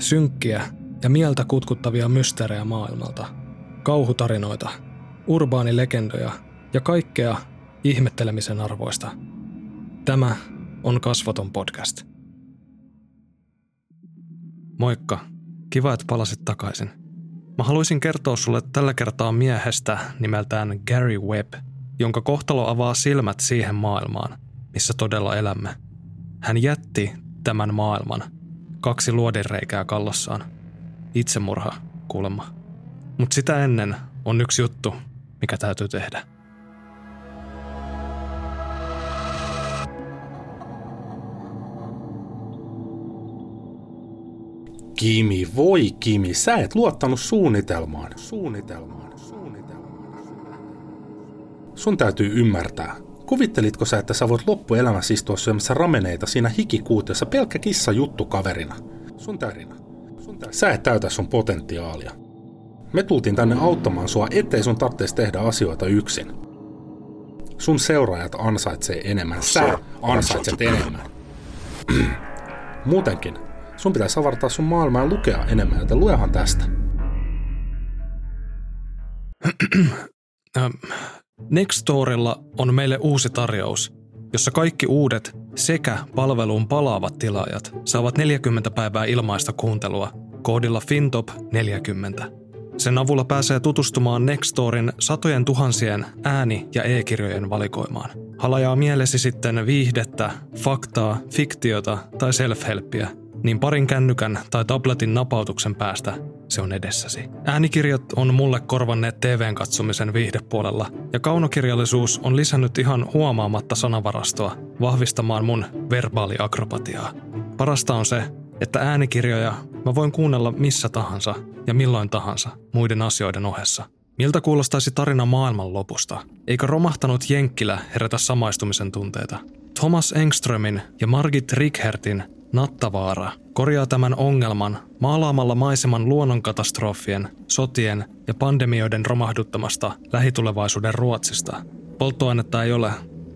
synkkiä ja mieltä kutkuttavia mysteerejä maailmalta, kauhutarinoita, urbaanilegendoja ja kaikkea ihmettelemisen arvoista. Tämä on Kasvoton podcast. Moikka, kiva, että palasit takaisin. Mä haluaisin kertoa sulle tällä kertaa miehestä nimeltään Gary Webb, jonka kohtalo avaa silmät siihen maailmaan, missä todella elämme. Hän jätti tämän maailman – kaksi luodinreikää kallossaan. Itsemurha, kuulemma. Mutta sitä ennen on yksi juttu, mikä täytyy tehdä. Kimi, voi Kimi, sä et luottanut suunnitelmaan. Suunnitelmaan, suunnitelmaan. Sun täytyy ymmärtää. Kuvittelitko sä, että sä voit loppuelämässä istua syömässä rameneita siinä hikikuutiossa pelkkä kissa juttu kaverina? Sun tärinä. Sun tärinä. Sä et täytä sun potentiaalia. Me tultiin tänne auttamaan sua, ettei sun tarvitsisi tehdä asioita yksin. Sun seuraajat ansaitsee enemmän. Sä ansaitset enemmän. Muutenkin, sun pitäisi avartaa sun maailmaa ja lukea enemmän, joten luehan tästä. Nextorilla on meille uusi tarjous, jossa kaikki uudet sekä palveluun palaavat tilaajat saavat 40 päivää ilmaista kuuntelua koodilla FinTop40. Sen avulla pääsee tutustumaan Nextorin satojen tuhansien ääni- ja e-kirjojen valikoimaan. Halajaa mielesi sitten viihdettä, faktaa, fiktiota tai self-helppiä – niin parin kännykän tai tabletin napautuksen päästä se on edessäsi. Äänikirjat on mulle korvanneet TVn katsomisen viihdepuolella, ja kaunokirjallisuus on lisännyt ihan huomaamatta sanavarastoa vahvistamaan mun verbaaliakrobatiaa. Parasta on se, että äänikirjoja mä voin kuunnella missä tahansa ja milloin tahansa muiden asioiden ohessa. Miltä kuulostaisi tarina maailman lopusta? Eikö romahtanut Jenkkilä herätä samaistumisen tunteita? Thomas Engströmin ja Margit Rikhertin Nattavaara korjaa tämän ongelman maalaamalla maiseman luonnonkatastrofien, sotien ja pandemioiden romahduttamasta lähitulevaisuuden Ruotsista. Polttoainetta ei ole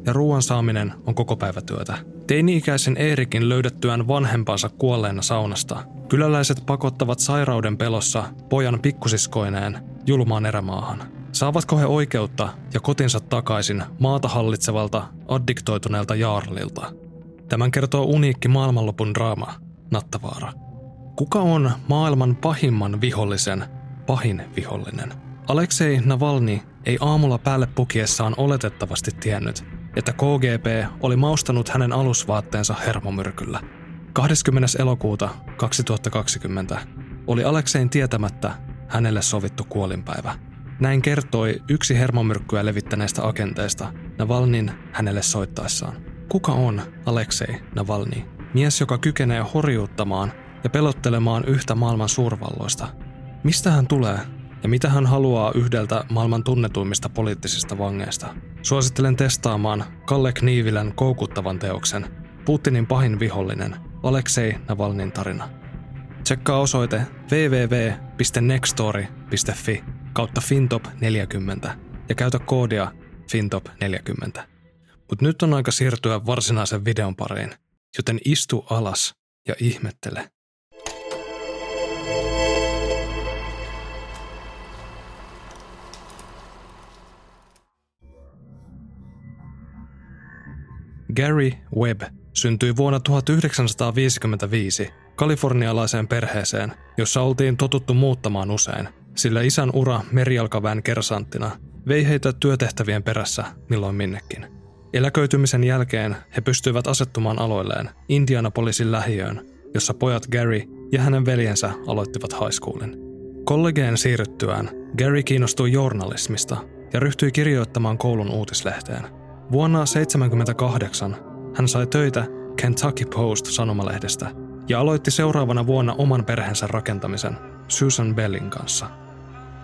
ja ruoan saaminen on koko päivätyötä. Teini-ikäisen Eerikin löydettyään vanhempansa kuolleena saunasta. Kyläläiset pakottavat sairauden pelossa pojan pikkusiskoineen julmaan erämaahan. Saavatko he oikeutta ja kotinsa takaisin maata hallitsevalta, addiktoituneelta Jaarlilta? Tämän kertoo uniikki maailmanlopun draama, Nattavaara. Kuka on maailman pahimman vihollisen pahin vihollinen? Aleksei Navalny ei aamulla päälle pukiessaan oletettavasti tiennyt, että KGB oli maustanut hänen alusvaatteensa hermomyrkyllä. 20. elokuuta 2020 oli Aleksein tietämättä hänelle sovittu kuolinpäivä. Näin kertoi yksi hermomyrkkyä levittäneistä agenteista Navalnin hänelle soittaessaan. Kuka on Aleksei Navalny? Mies, joka kykenee horjuuttamaan ja pelottelemaan yhtä maailman suurvalloista. Mistä hän tulee ja mitä hän haluaa yhdeltä maailman tunnetuimmista poliittisista vangeista? Suosittelen testaamaan Kalle Kniivilän koukuttavan teoksen Putinin pahin vihollinen, Aleksei Navalnin tarina. Tsekkaa osoite www.nextory.fi kautta fintop40 ja käytä koodia fintop40. Mutta nyt on aika siirtyä varsinaisen videon pariin, joten istu alas ja ihmettele. Gary Webb syntyi vuonna 1955 kalifornialaiseen perheeseen, jossa oltiin totuttu muuttamaan usein, sillä isän ura merialkaväen kersanttina vei heitä työtehtävien perässä milloin minnekin. Eläköitymisen jälkeen he pystyivät asettumaan aloilleen Indianapolisin lähiöön, jossa pojat Gary ja hänen veljensä aloittivat high schoolin. Kollegeen siirryttyään Gary kiinnostui journalismista ja ryhtyi kirjoittamaan koulun uutislehteen. Vuonna 1978 hän sai töitä Kentucky Post-sanomalehdestä ja aloitti seuraavana vuonna oman perheensä rakentamisen Susan Bellin kanssa.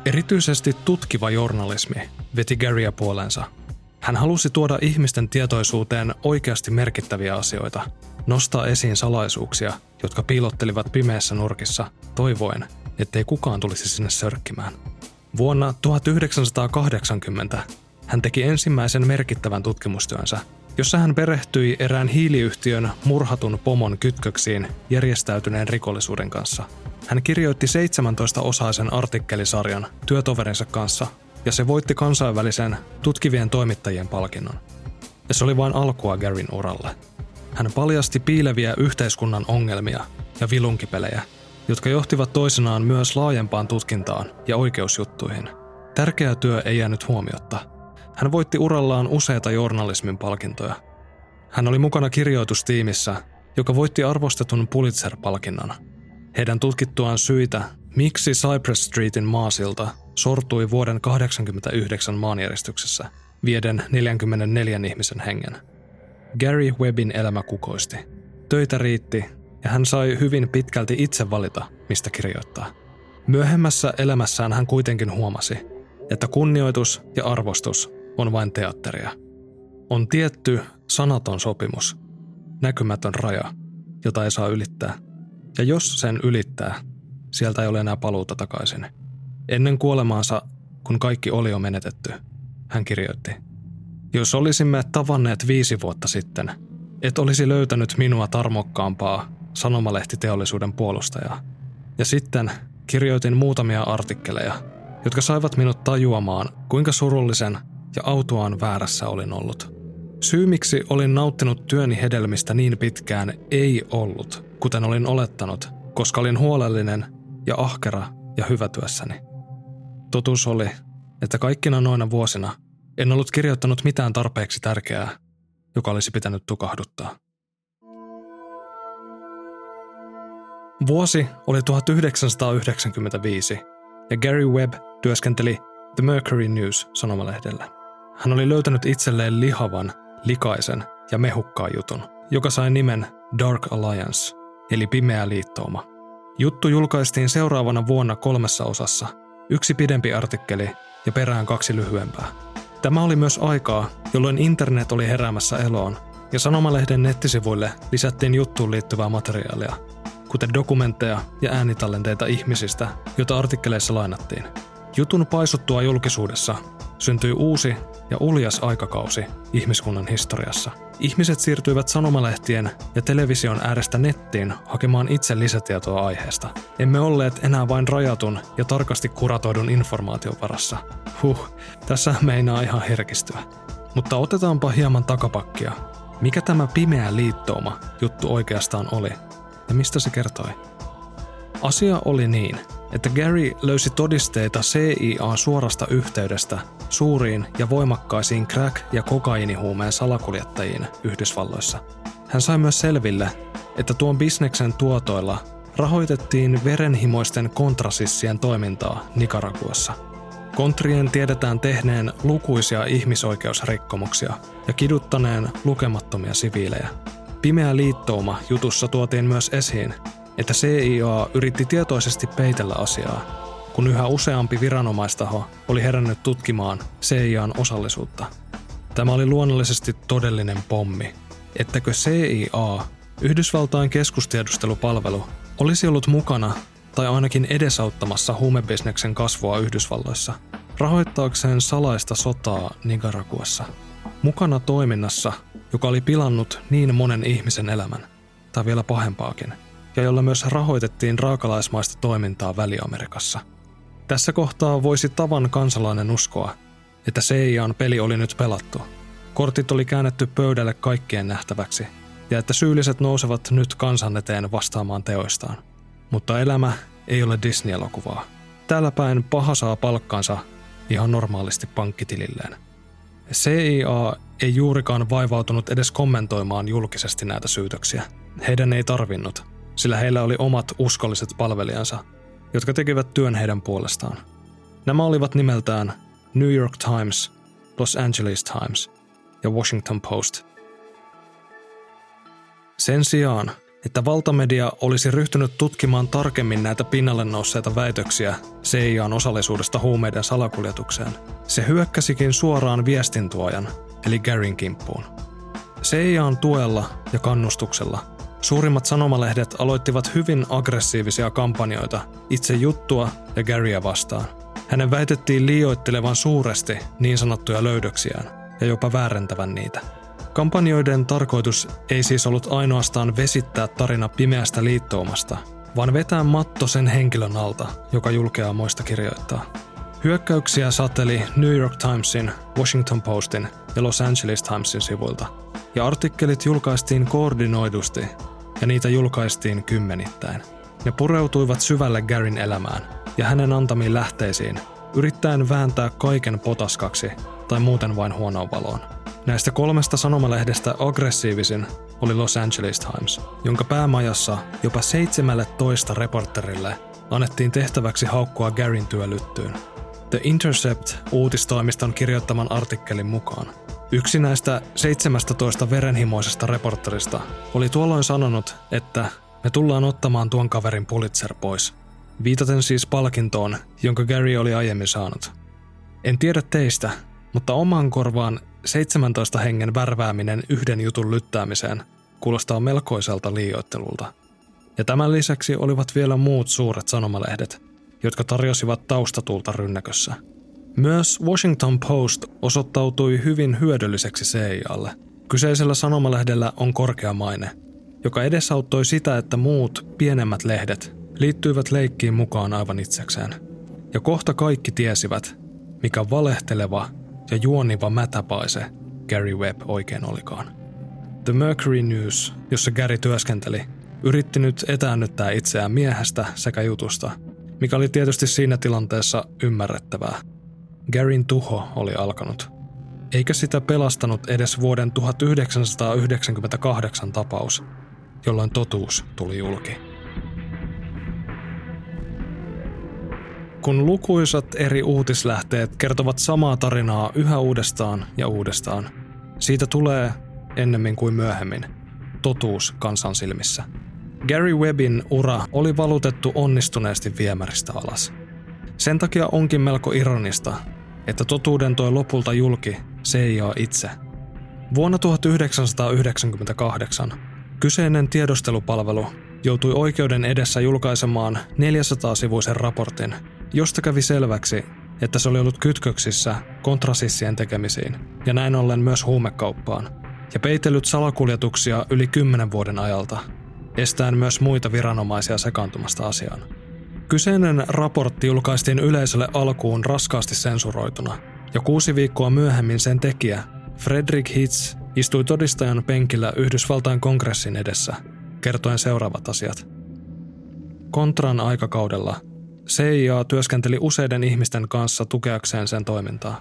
Erityisesti tutkiva journalismi veti Garya puoleensa – hän halusi tuoda ihmisten tietoisuuteen oikeasti merkittäviä asioita, nostaa esiin salaisuuksia, jotka piilottelivat pimeässä nurkissa, toivoen, ettei kukaan tulisi sinne sörkkimään. Vuonna 1980 hän teki ensimmäisen merkittävän tutkimustyönsä, jossa hän perehtyi erään hiiliyhtiön murhatun pomon kytköksiin järjestäytyneen rikollisuuden kanssa. Hän kirjoitti 17-osaisen artikkelisarjan työtoverinsa kanssa ja se voitti kansainvälisen tutkivien toimittajien palkinnon. Ja se oli vain alkua Garyn uralle. Hän paljasti piileviä yhteiskunnan ongelmia ja vilunkipelejä, jotka johtivat toisenaan myös laajempaan tutkintaan ja oikeusjuttuihin. Tärkeä työ ei jäänyt huomiotta. Hän voitti urallaan useita journalismin palkintoja. Hän oli mukana kirjoitustiimissä, joka voitti arvostetun Pulitzer-palkinnon. Heidän tutkittuaan syitä, miksi Cypress Streetin maasilta sortui vuoden 1989 maanjäristyksessä, vieden 44 ihmisen hengen. Gary Webbin elämä kukoisti. Töitä riitti ja hän sai hyvin pitkälti itse valita, mistä kirjoittaa. Myöhemmässä elämässään hän kuitenkin huomasi, että kunnioitus ja arvostus on vain teatteria. On tietty sanaton sopimus, näkymätön raja, jota ei saa ylittää. Ja jos sen ylittää, sieltä ei ole enää paluuta takaisin. Ennen kuolemaansa, kun kaikki oli jo menetetty, hän kirjoitti. Jos olisimme tavanneet viisi vuotta sitten, et olisi löytänyt minua tarmokkaampaa sanomalehtiteollisuuden puolustajaa. Ja sitten kirjoitin muutamia artikkeleja, jotka saivat minut tajuamaan, kuinka surullisen ja autuaan väärässä olin ollut. Syy, miksi olin nauttinut työni hedelmistä niin pitkään, ei ollut, kuten olin olettanut, koska olin huolellinen ja ahkera ja hyvä työssäni. Totuus oli, että kaikkina noina vuosina en ollut kirjoittanut mitään tarpeeksi tärkeää, joka olisi pitänyt tukahduttaa. Vuosi oli 1995 ja Gary Webb työskenteli The Mercury News-sanomalehdellä. Hän oli löytänyt itselleen lihavan, likaisen ja mehukkaan jutun, joka sai nimen Dark Alliance, eli Pimeä liittouma. Juttu julkaistiin seuraavana vuonna kolmessa osassa, yksi pidempi artikkeli ja perään kaksi lyhyempää. Tämä oli myös aikaa, jolloin internet oli heräämässä eloon, ja sanomalehden nettisivuille lisättiin juttuun liittyvää materiaalia, kuten dokumentteja ja äänitallenteita ihmisistä, joita artikkeleissa lainattiin. Jutun paisuttua julkisuudessa syntyi uusi ja uljas aikakausi ihmiskunnan historiassa. Ihmiset siirtyivät sanomalehtien ja television äärestä nettiin hakemaan itse lisätietoa aiheesta. Emme olleet enää vain rajatun ja tarkasti kuratoidun informaation varassa. Huh, tässä meinaa ihan herkistyä. Mutta otetaanpa hieman takapakkia. Mikä tämä pimeä liittouma juttu oikeastaan oli? Ja mistä se kertoi? Asia oli niin, että Gary löysi todisteita CIA suorasta yhteydestä suuriin ja voimakkaisiin crack- ja kokainihuumeen salakuljettajiin Yhdysvalloissa. Hän sai myös selville, että tuon bisneksen tuotoilla rahoitettiin verenhimoisten kontrasissien toimintaa Nicaraguassa. Kontrien tiedetään tehneen lukuisia ihmisoikeusrikkomuksia ja kiduttaneen lukemattomia siviilejä. Pimeä liittouma jutussa tuotiin myös esiin, että CIA yritti tietoisesti peitellä asiaa, kun yhä useampi viranomaistaho oli herännyt tutkimaan CIAn osallisuutta. Tämä oli luonnollisesti todellinen pommi, ettäkö CIA, Yhdysvaltain keskustiedustelupalvelu, olisi ollut mukana tai ainakin edesauttamassa huumebisneksen kasvua Yhdysvalloissa, rahoittaakseen salaista sotaa Nicaraguassa. Mukana toiminnassa, joka oli pilannut niin monen ihmisen elämän, tai vielä pahempaakin – ja jolla myös rahoitettiin raakalaismaista toimintaa Väli-Amerikassa. Tässä kohtaa voisi tavan kansalainen uskoa, että CIAn peli oli nyt pelattu. Kortit oli käännetty pöydälle kaikkien nähtäväksi, ja että syylliset nousevat nyt kansan eteen vastaamaan teoistaan. Mutta elämä ei ole Disney-elokuvaa. Täällä päin paha saa palkkansa ihan normaalisti pankkitililleen. CIA ei juurikaan vaivautunut edes kommentoimaan julkisesti näitä syytöksiä. Heidän ei tarvinnut, sillä heillä oli omat uskolliset palvelijansa, jotka tekivät työn heidän puolestaan. Nämä olivat nimeltään New York Times, Los Angeles Times ja Washington Post. Sen sijaan, että valtamedia olisi ryhtynyt tutkimaan tarkemmin näitä pinnalle nousseita väitöksiä CIAn osallisuudesta huumeiden salakuljetukseen, se hyökkäsikin suoraan viestintuojan, eli Garyn kimppuun. CIAn tuella ja kannustuksella Suurimmat sanomalehdet aloittivat hyvin aggressiivisia kampanjoita itse juttua ja Garya vastaan. Hänen väitettiin liioittelevan suuresti niin sanottuja löydöksiään ja jopa väärentävän niitä. Kampanjoiden tarkoitus ei siis ollut ainoastaan vesittää tarina pimeästä liittoumasta, vaan vetää matto sen henkilön alta, joka julkeaa moista kirjoittaa. Hyökkäyksiä sateli New York Timesin, Washington Postin ja Los Angeles Timesin sivuilta, ja artikkelit julkaistiin koordinoidusti, ja niitä julkaistiin kymmenittäin. Ne pureutuivat syvälle Garin elämään ja hänen antamiin lähteisiin, yrittäen vääntää kaiken potaskaksi tai muuten vain huonoon valoon. Näistä kolmesta sanomalehdestä aggressiivisin oli Los Angeles Times, jonka päämajassa jopa 17 reporterille annettiin tehtäväksi haukkua Garin työlyttyyn. The Intercept uutistoimiston kirjoittaman artikkelin mukaan. Yksi näistä 17 verenhimoisesta reporterista oli tuolloin sanonut, että me tullaan ottamaan tuon kaverin Pulitzer pois. Viitaten siis palkintoon, jonka Gary oli aiemmin saanut. En tiedä teistä, mutta oman korvaan 17 hengen värvääminen yhden jutun lyttäämiseen kuulostaa melkoiselta liioittelulta. Ja tämän lisäksi olivat vielä muut suuret sanomalehdet, jotka tarjosivat taustatulta rynnäkössä. Myös Washington Post osoittautui hyvin hyödylliseksi CIAlle. Kyseisellä sanomalehdellä on korkea maine, joka edesauttoi sitä, että muut, pienemmät lehdet liittyivät leikkiin mukaan aivan itsekseen. Ja kohta kaikki tiesivät, mikä valehteleva ja juoniva mätäpaise Gary Webb oikein olikaan. The Mercury News, jossa Gary työskenteli, yritti nyt etäännyttää itseään miehestä sekä jutusta, mikä oli tietysti siinä tilanteessa ymmärrettävää. Garyn tuho oli alkanut. Eikä sitä pelastanut edes vuoden 1998 tapaus, jolloin totuus tuli julki. Kun lukuisat eri uutislähteet kertovat samaa tarinaa yhä uudestaan ja uudestaan, siitä tulee, ennemmin kuin myöhemmin, totuus kansan silmissä. Gary Webbin ura oli valutettu onnistuneesti viemäristä alas. Sen takia onkin melko ironista, että totuuden toi lopulta julki CIA itse. Vuonna 1998 kyseinen tiedostelupalvelu joutui oikeuden edessä julkaisemaan 400-sivuisen raportin, josta kävi selväksi, että se oli ollut kytköksissä kontrasissien tekemisiin ja näin ollen myös huumekauppaan, ja peitellyt salakuljetuksia yli kymmenen vuoden ajalta, estäen myös muita viranomaisia sekaantumasta asiaan. Kyseinen raportti julkaistiin yleisölle alkuun raskaasti sensuroituna, ja kuusi viikkoa myöhemmin sen tekijä, Frederick Hitz, istui todistajan penkillä Yhdysvaltain kongressin edessä, kertoen seuraavat asiat. Kontran aikakaudella CIA työskenteli useiden ihmisten kanssa tukeakseen sen toimintaa.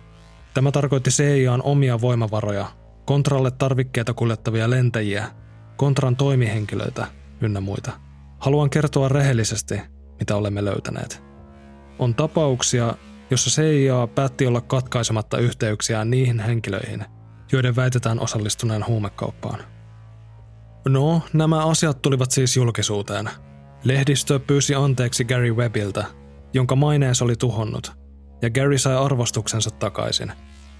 Tämä tarkoitti CIAn omia voimavaroja, kontralle tarvikkeita kuljettavia lentäjiä, kontran toimihenkilöitä ynnä muita. Haluan kertoa rehellisesti, mitä olemme löytäneet. On tapauksia, jossa CIA päätti olla katkaisematta yhteyksiään niihin henkilöihin, joiden väitetään osallistuneen huumekauppaan. No, nämä asiat tulivat siis julkisuuteen. Lehdistö pyysi anteeksi Gary Webbiltä, jonka maineensa oli tuhonnut, ja Gary sai arvostuksensa takaisin,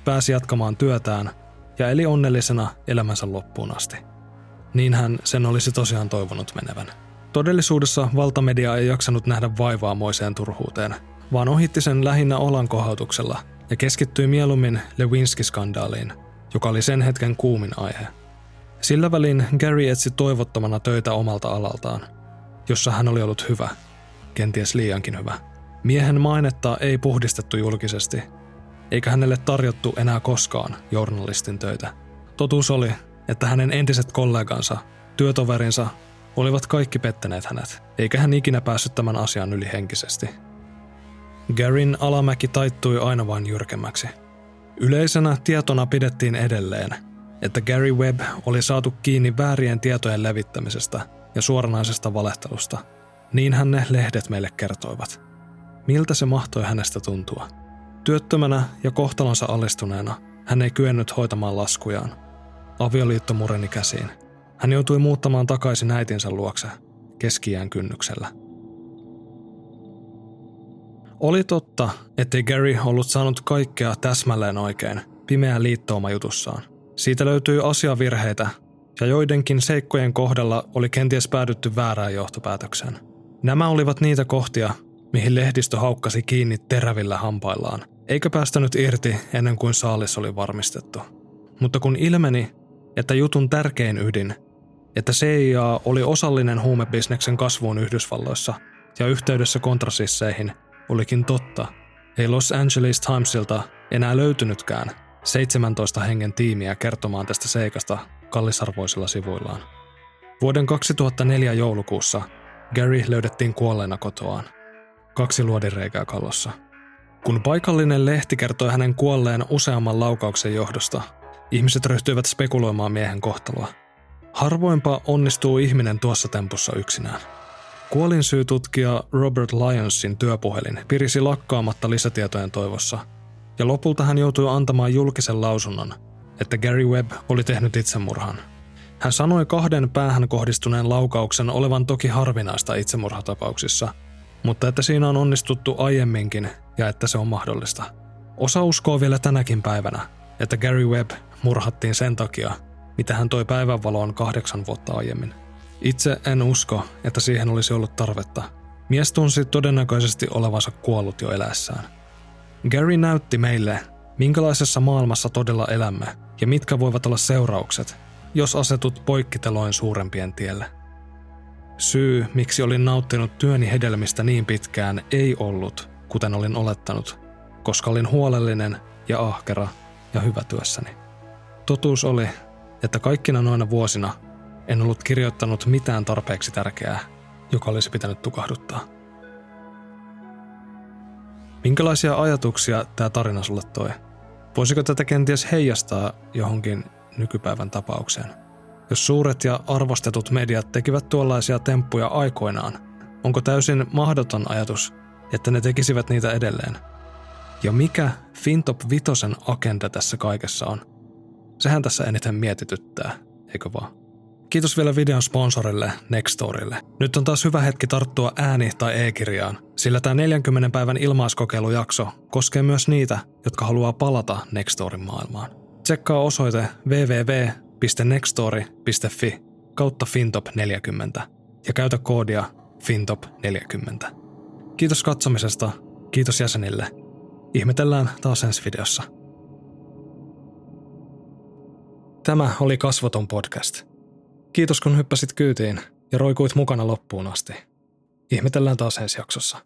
pääsi jatkamaan työtään ja eli onnellisena elämänsä loppuun asti. Niin hän sen olisi tosiaan toivonut menevän. Todellisuudessa valtamedia ei jaksanut nähdä vaivaa moiseen turhuuteen, vaan ohitti sen lähinnä olankohautuksella ja keskittyi mieluummin Lewinsky-skandaaliin, joka oli sen hetken kuumin aihe. Sillä välin Gary etsi toivottomana töitä omalta alaltaan, jossa hän oli ollut hyvä, kenties liiankin hyvä. Miehen mainetta ei puhdistettu julkisesti, eikä hänelle tarjottu enää koskaan journalistin töitä. Totuus oli, että hänen entiset kollegansa, työtoverinsa olivat kaikki pettäneet hänet, eikä hän ikinä päässyt tämän asian yli henkisesti. Garin alamäki taittui aina vain jyrkemmäksi. Yleisenä tietona pidettiin edelleen, että Gary Webb oli saatu kiinni väärien tietojen levittämisestä ja suoranaisesta valehtelusta. Niin hän ne lehdet meille kertoivat. Miltä se mahtoi hänestä tuntua? Työttömänä ja kohtalonsa alistuneena hän ei kyennyt hoitamaan laskujaan. Avioliitto mureni käsiin. Hän joutui muuttamaan takaisin äitinsä luokse keskiään kynnyksellä. Oli totta, ettei Gary ollut saanut kaikkea täsmälleen oikein pimeän liittooma jutussaan. Siitä löytyi asiavirheitä, ja joidenkin seikkojen kohdalla oli kenties päädytty väärään johtopäätökseen. Nämä olivat niitä kohtia, mihin lehdistö haukkasi kiinni terävillä hampaillaan, eikä päästänyt irti ennen kuin saalis oli varmistettu. Mutta kun ilmeni, että jutun tärkein ydin, että CIA oli osallinen huumebisneksen kasvuun Yhdysvalloissa ja yhteydessä kontrasisseihin olikin totta. Ei Los Angeles Timesilta enää löytynytkään 17 hengen tiimiä kertomaan tästä seikasta kallisarvoisilla sivuillaan. Vuoden 2004 joulukuussa Gary löydettiin kuolleena kotoaan. Kaksi luodireikää kallossa. Kun paikallinen lehti kertoi hänen kuolleen useamman laukauksen johdosta, ihmiset ryhtyivät spekuloimaan miehen kohtaloa. Harvoinpa onnistuu ihminen tuossa tempussa yksinään. Kuolinsyytutkija Robert Lyonsin työpuhelin pirisi lakkaamatta lisätietojen toivossa, ja lopulta hän joutui antamaan julkisen lausunnon, että Gary Webb oli tehnyt itsemurhan. Hän sanoi kahden päähän kohdistuneen laukauksen olevan toki harvinaista itsemurhatapauksissa, mutta että siinä on onnistuttu aiemminkin ja että se on mahdollista. Osa uskoo vielä tänäkin päivänä, että Gary Webb murhattiin sen takia, mitä hän toi päivänvaloon kahdeksan vuotta aiemmin. Itse en usko, että siihen olisi ollut tarvetta. Mies tunsi todennäköisesti olevansa kuollut jo eläessään. Gary näytti meille, minkälaisessa maailmassa todella elämme ja mitkä voivat olla seuraukset, jos asetut poikkiteloin suurempien tielle. Syy, miksi olin nauttinut työni hedelmistä niin pitkään, ei ollut, kuten olin olettanut, koska olin huolellinen ja ahkera ja hyvä työssäni. Totuus oli, että kaikkina noina vuosina en ollut kirjoittanut mitään tarpeeksi tärkeää, joka olisi pitänyt tukahduttaa. Minkälaisia ajatuksia tämä tarina sulle toi? Voisiko tätä kenties heijastaa johonkin nykypäivän tapaukseen? Jos suuret ja arvostetut mediat tekivät tuollaisia temppuja aikoinaan, onko täysin mahdoton ajatus, että ne tekisivät niitä edelleen? Ja mikä Fintop Vitosen agenda tässä kaikessa on? Sehän tässä eniten mietityttää, eikö vaan? Kiitos vielä videon sponsorille Nextorille. Nyt on taas hyvä hetki tarttua ääni- tai e-kirjaan, sillä tämä 40 päivän ilmaiskokeilujakso koskee myös niitä, jotka haluaa palata Nextorin maailmaan. Tsekkaa osoite www.nextori.fi kautta fintop40 ja käytä koodia fintop40. Kiitos katsomisesta, kiitos jäsenille. Ihmetellään taas ensi videossa. Tämä oli Kasvoton podcast. Kiitos kun hyppäsit kyytiin ja roikuit mukana loppuun asti. Ihmetellään taas ensi jaksossa.